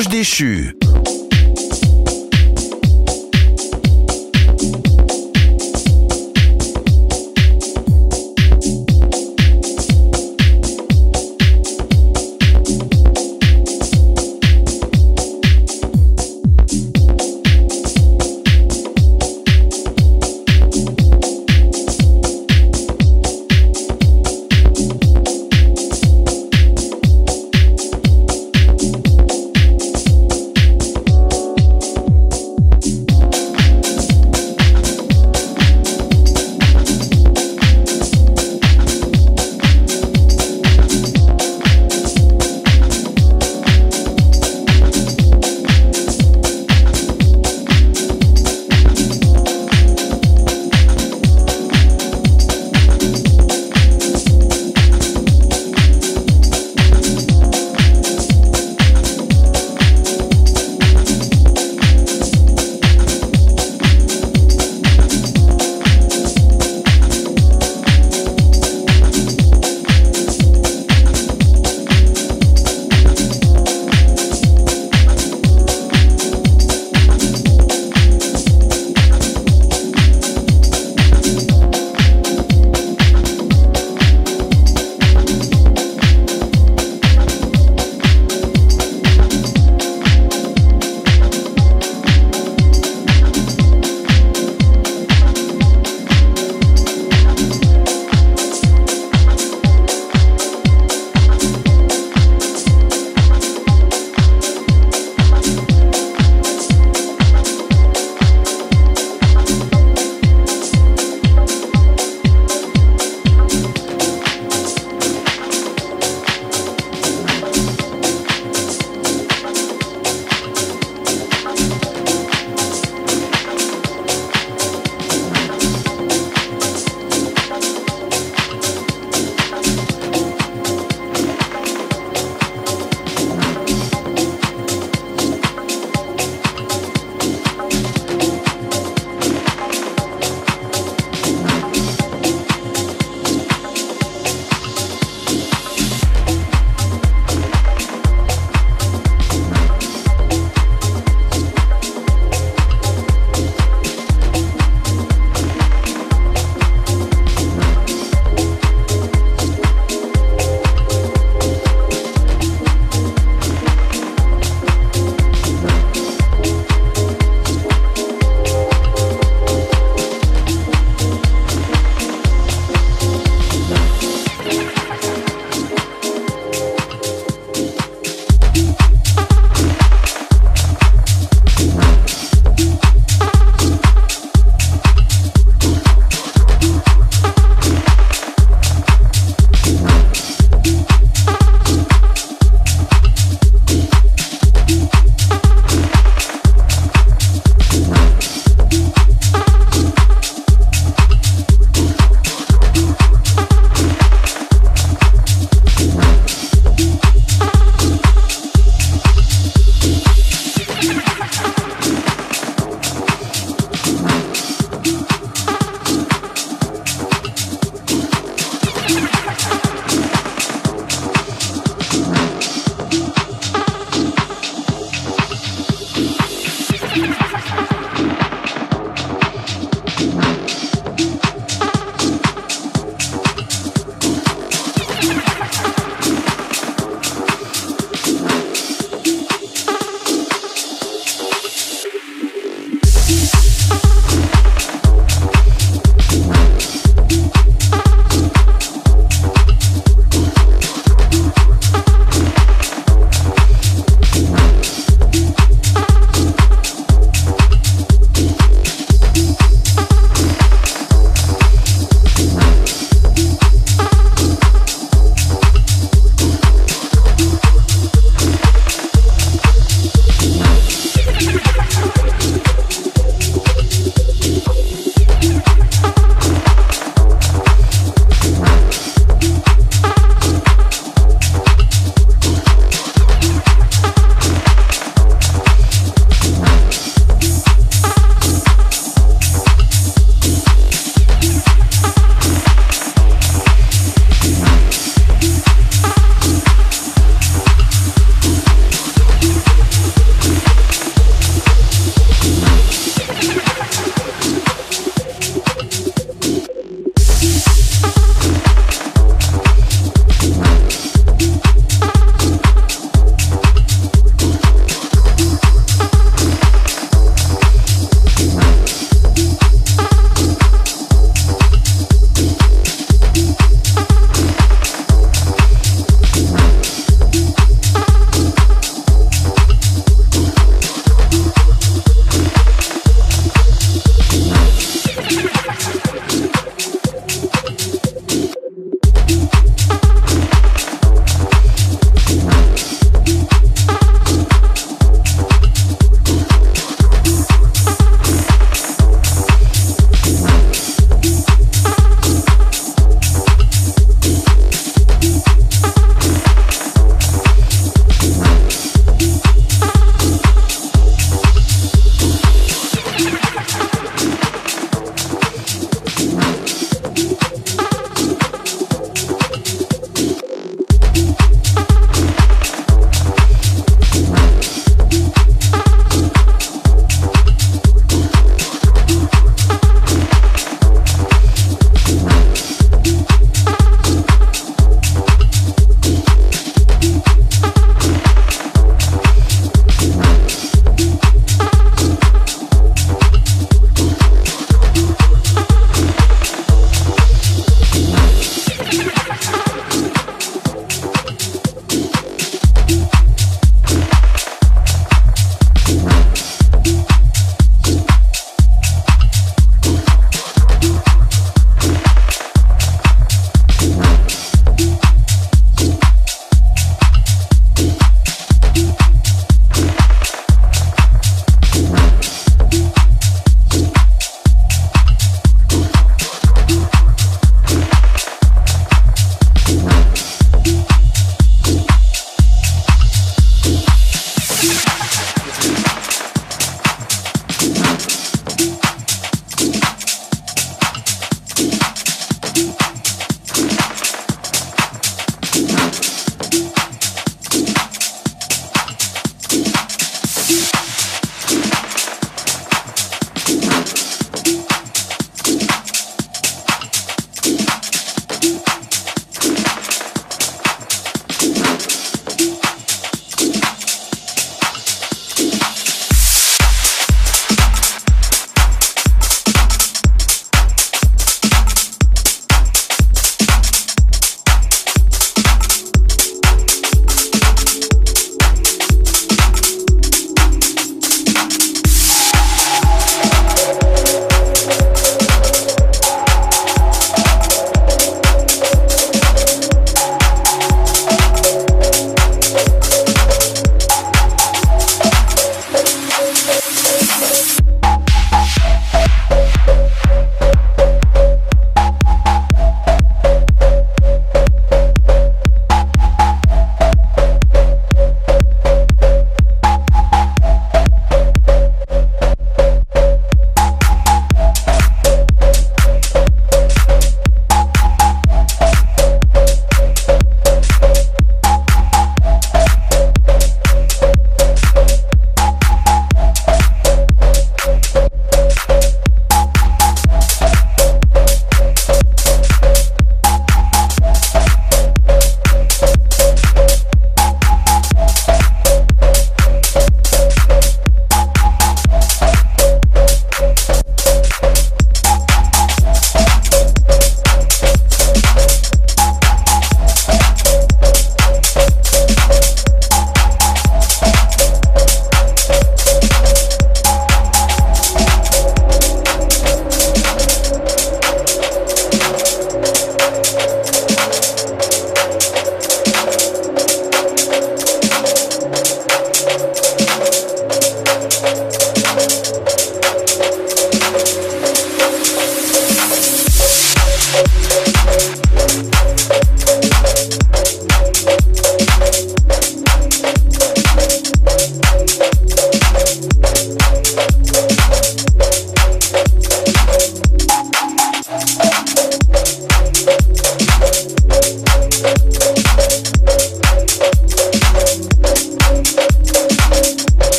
L'ange déchu.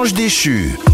L'Ange déchu.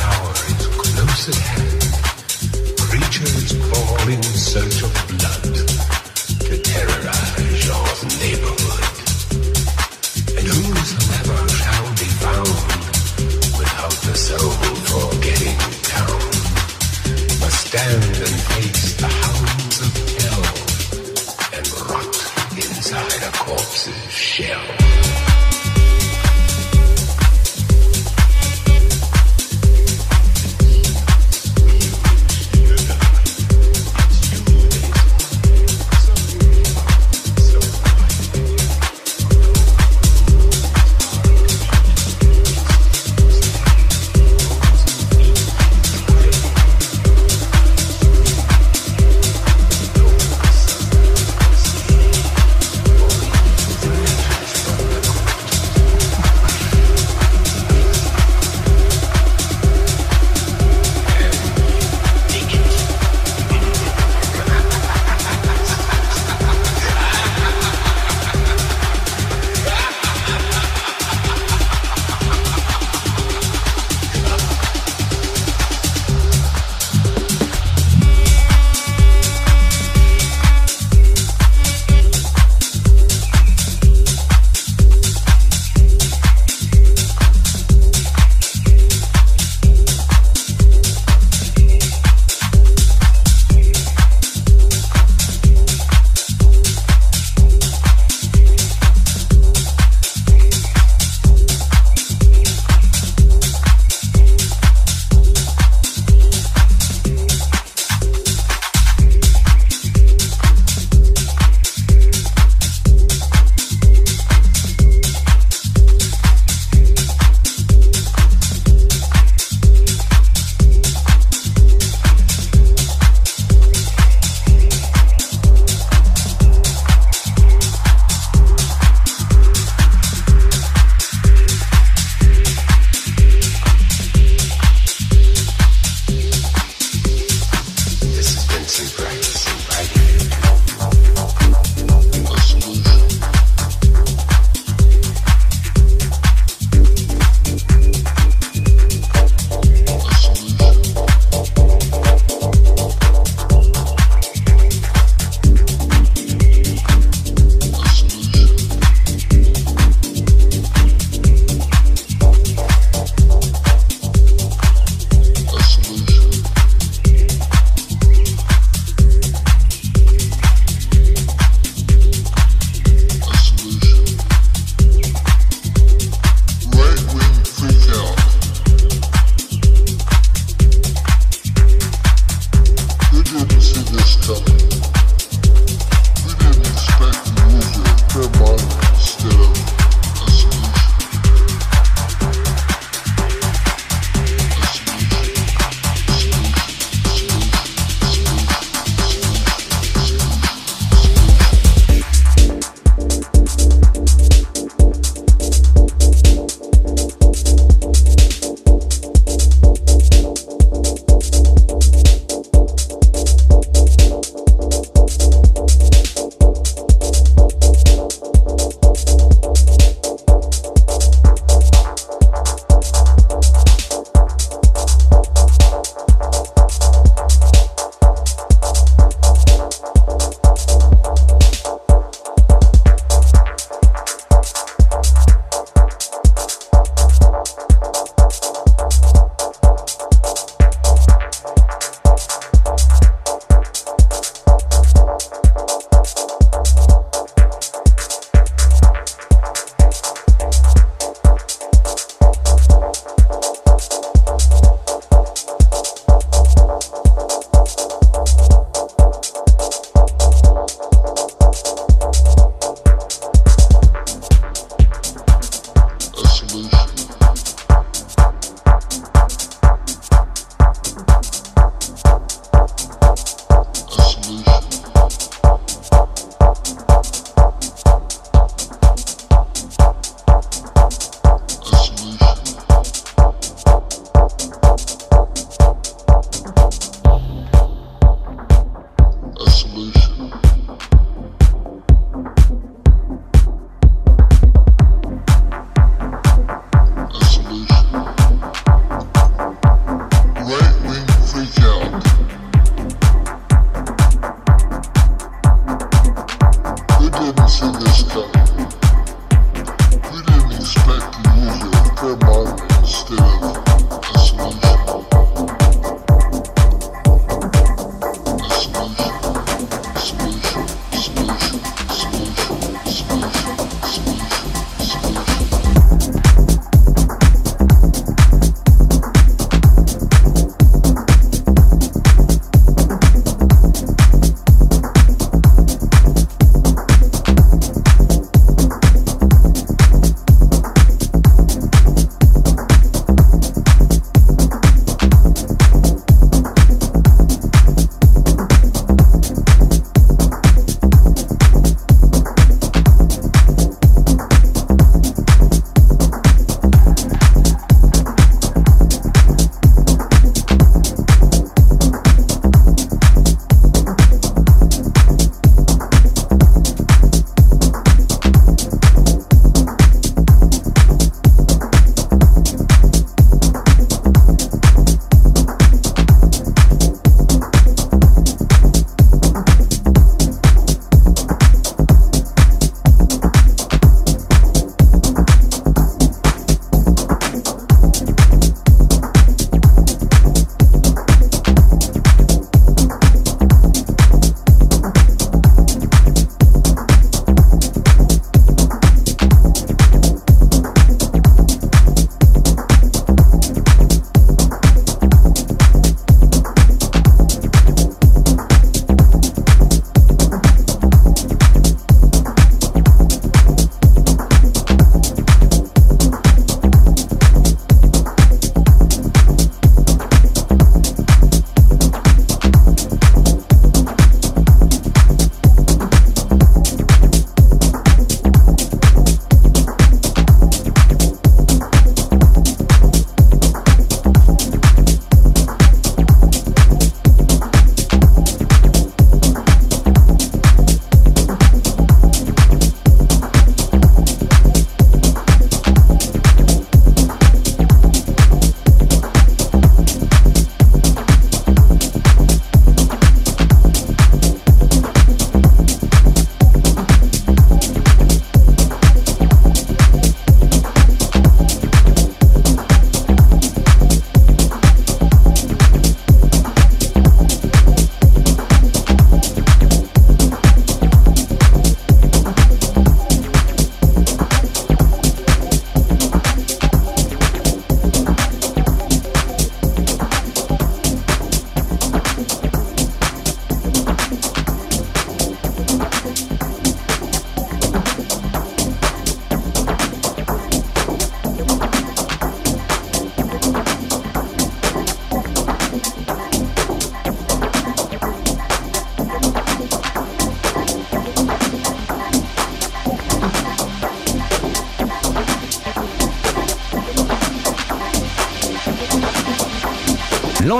power is close at hand.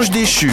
L'ange déchu.